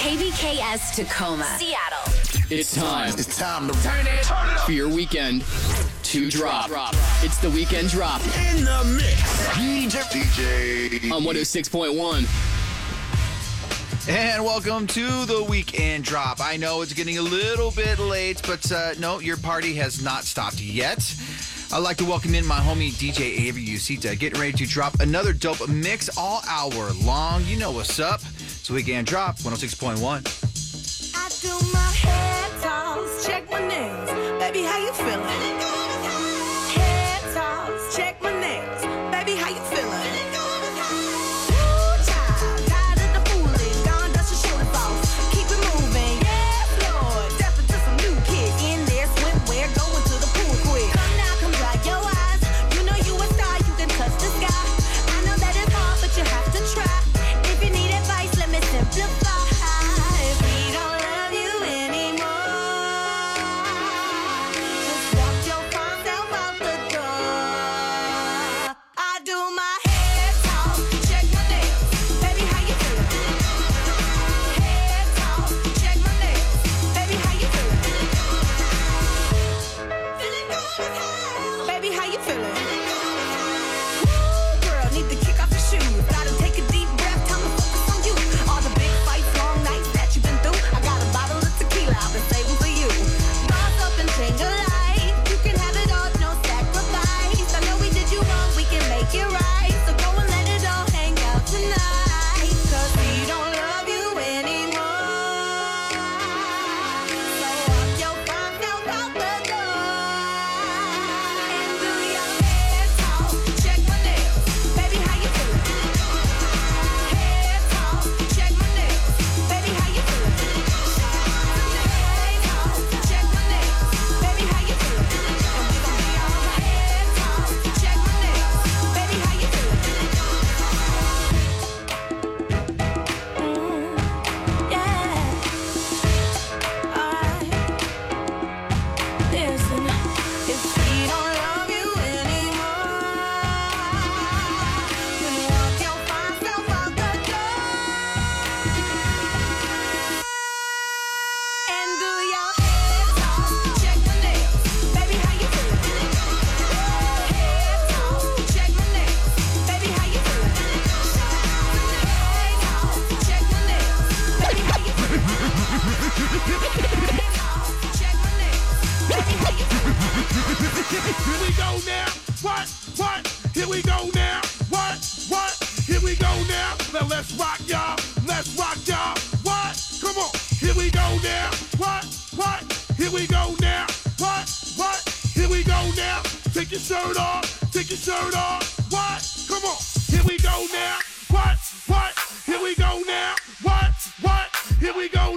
KBKS Tacoma, Seattle. It's time. It's time to turn it, turn it up. for your weekend to drop. drop. It's the weekend drop. In the mix. DJ. DJ. On 106.1. And welcome to the weekend drop. I know it's getting a little bit late, but uh, no, your party has not stopped yet. I'd like to welcome in my homie DJ Avery Usita, getting ready to drop another dope mix all hour long. You know what's up. So we can Drop 106.1. Check my nails, baby. How you feeling?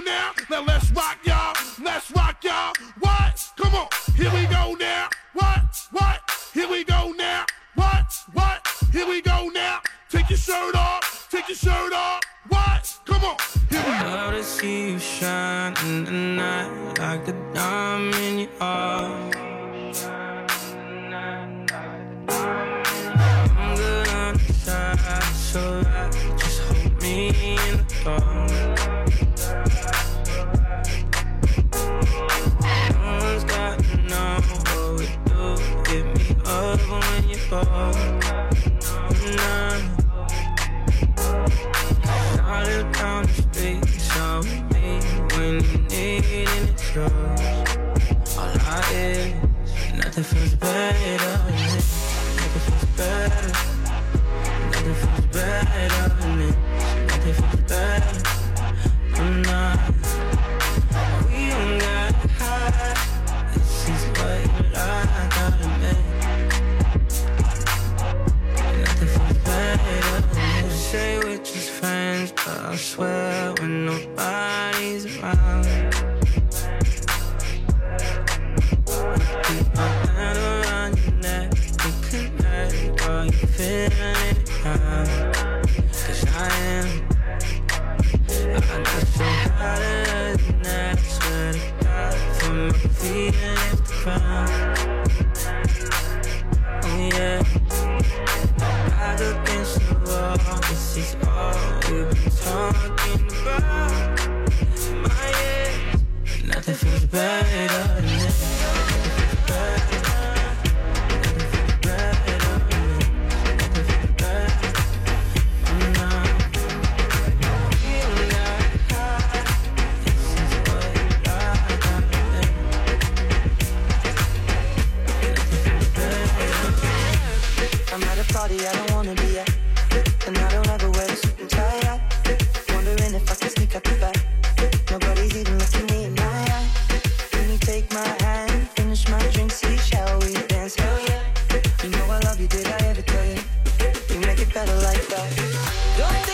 now. All I is, nothing feels better. Nothing feels better. Nothing feels better than it. Nothing feels better. I'm not. We don't got high. This is what I gotta make. Nothing feels better. Say we're just friends, but I swear we're nobody. found better like that.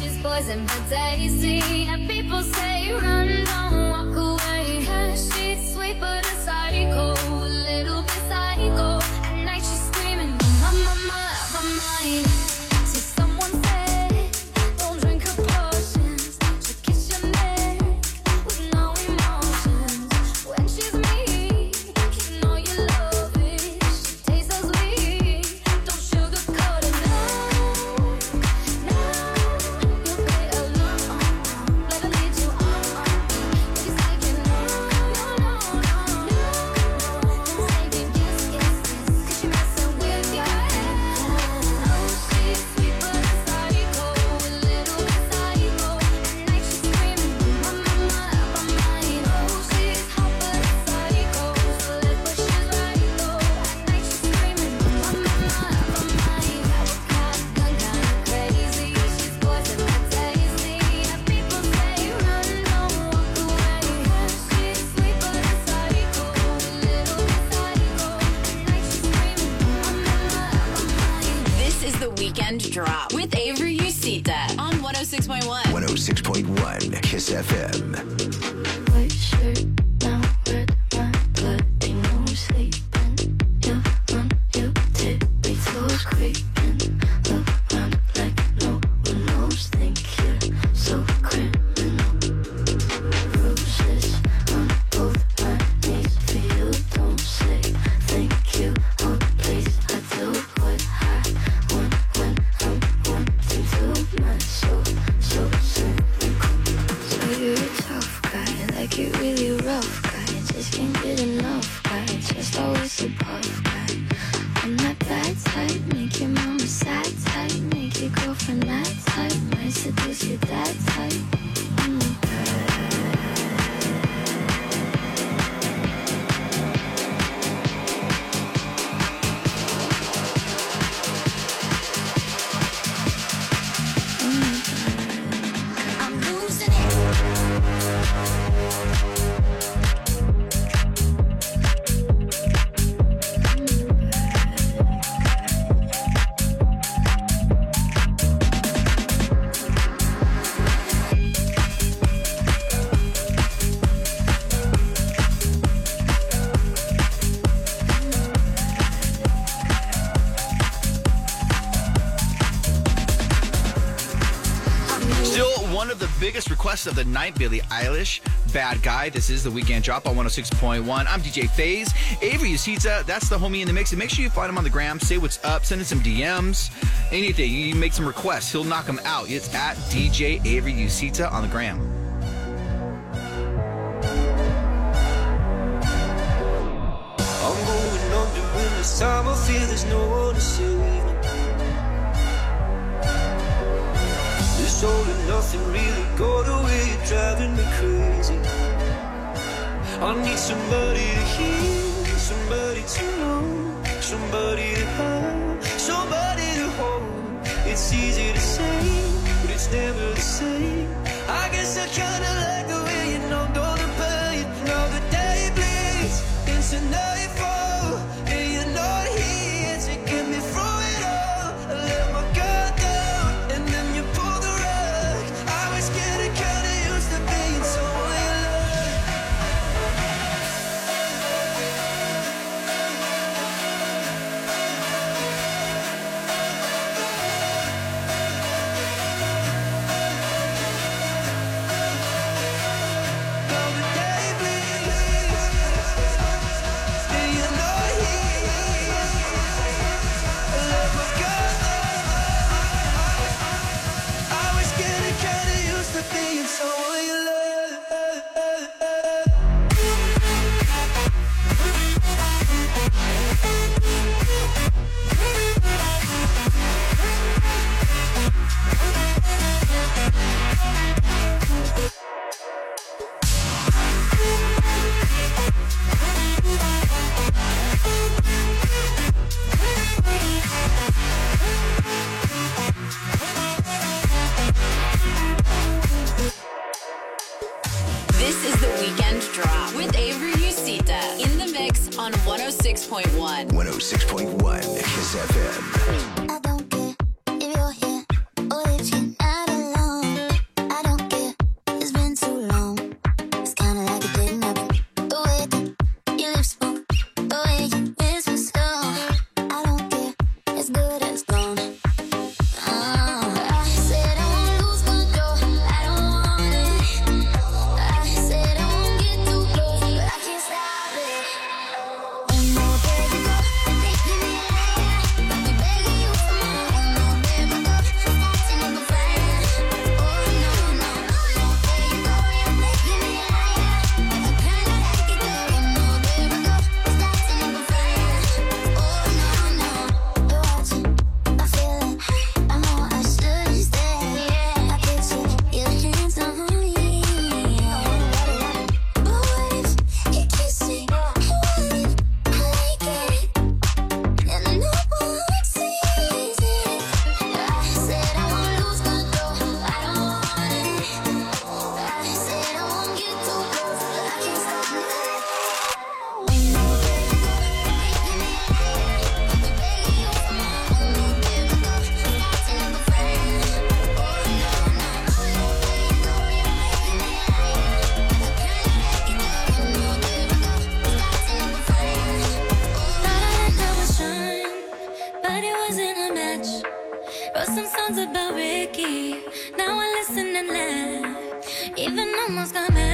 She's poison, but tasty. And people say, run, don't walk away. Cause She's sweet, but a psycho, a little bit psycho. At night she's screaming, my, my, my, my mind. FM. of the night, Billie Eilish, Bad Guy. This is the weekend drop on 106.1. I'm DJ Faze. Avery Usita, that's the homie in the mix. And make sure you find him on the gram. Say what's up. Send him some DMs. Anything. You make some requests. He'll knock them out. It's at DJ Avery Usita on the gram. I'm going under this time. I feel there's no one to. soul and nothing really. Got away You're driving me crazy. I need somebody to hear Somebody to know Somebody to have Somebody to hold. It's easy to say But it's never the same. I guess I kinda on 106.1. 106.1 Kiss FM. Even almost got mad.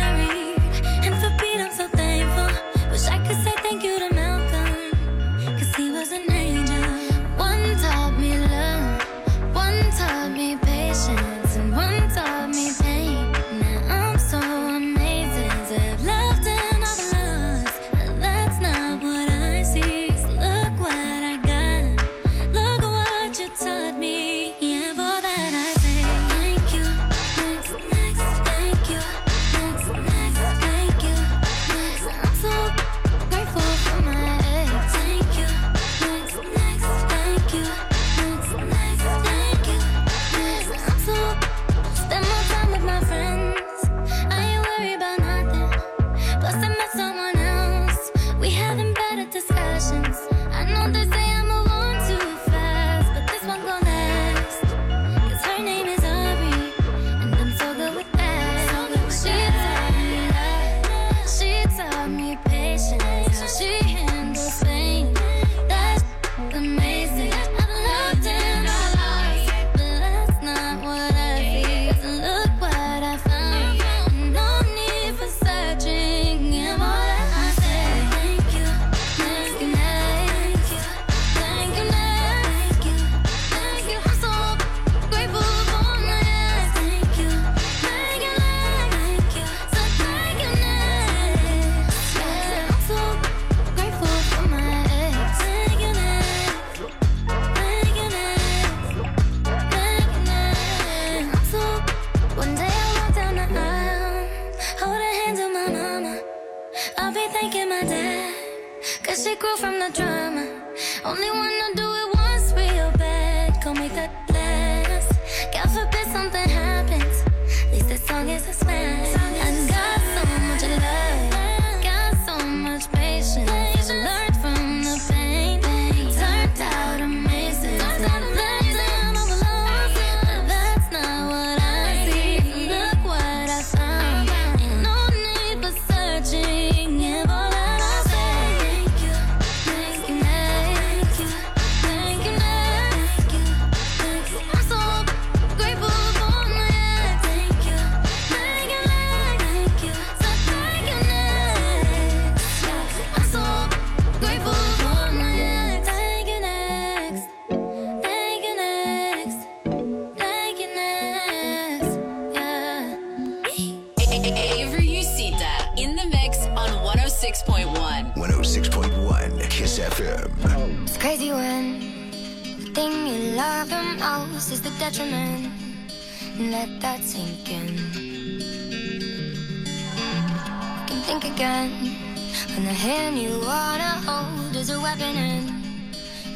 And the hand you wanna hold is a weapon in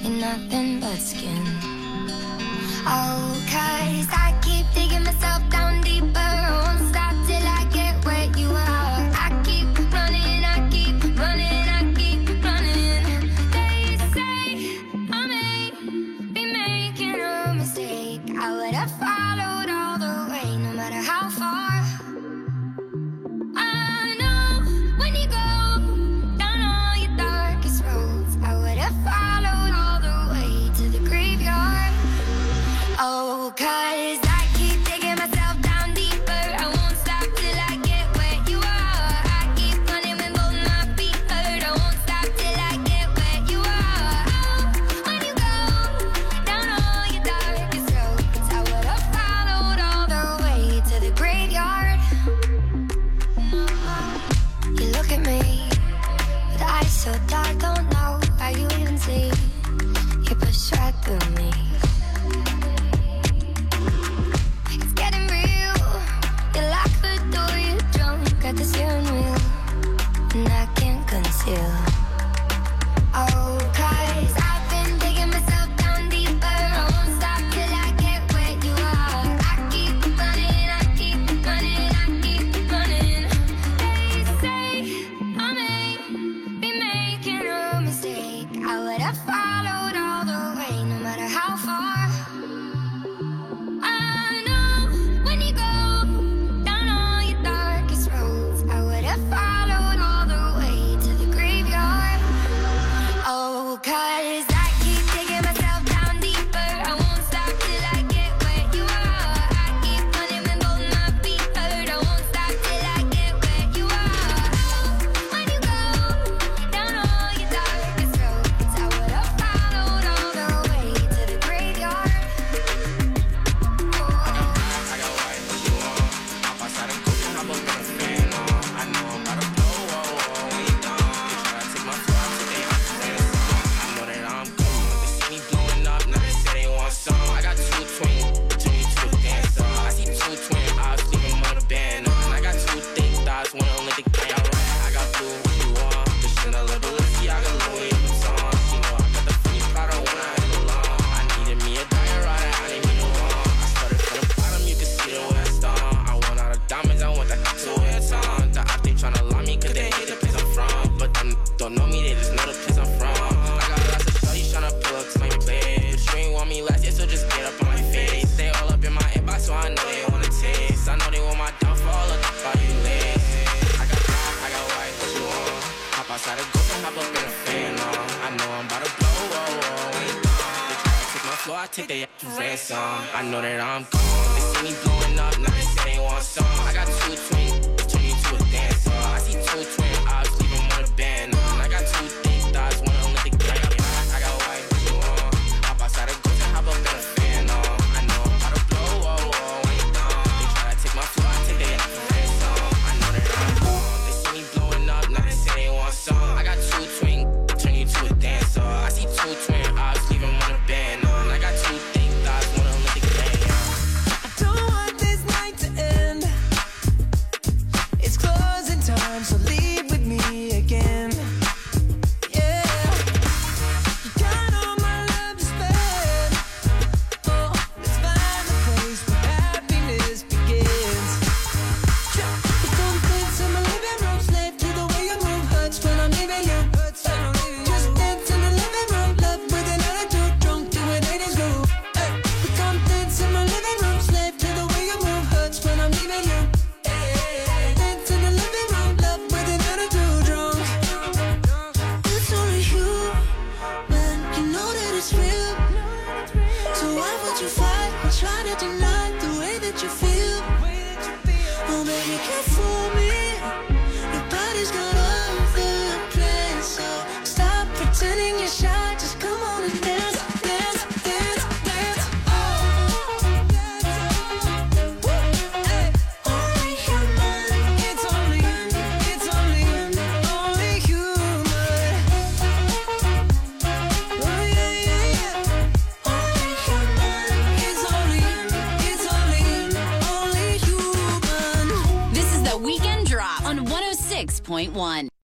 You're nothing but skin. Oh, cause I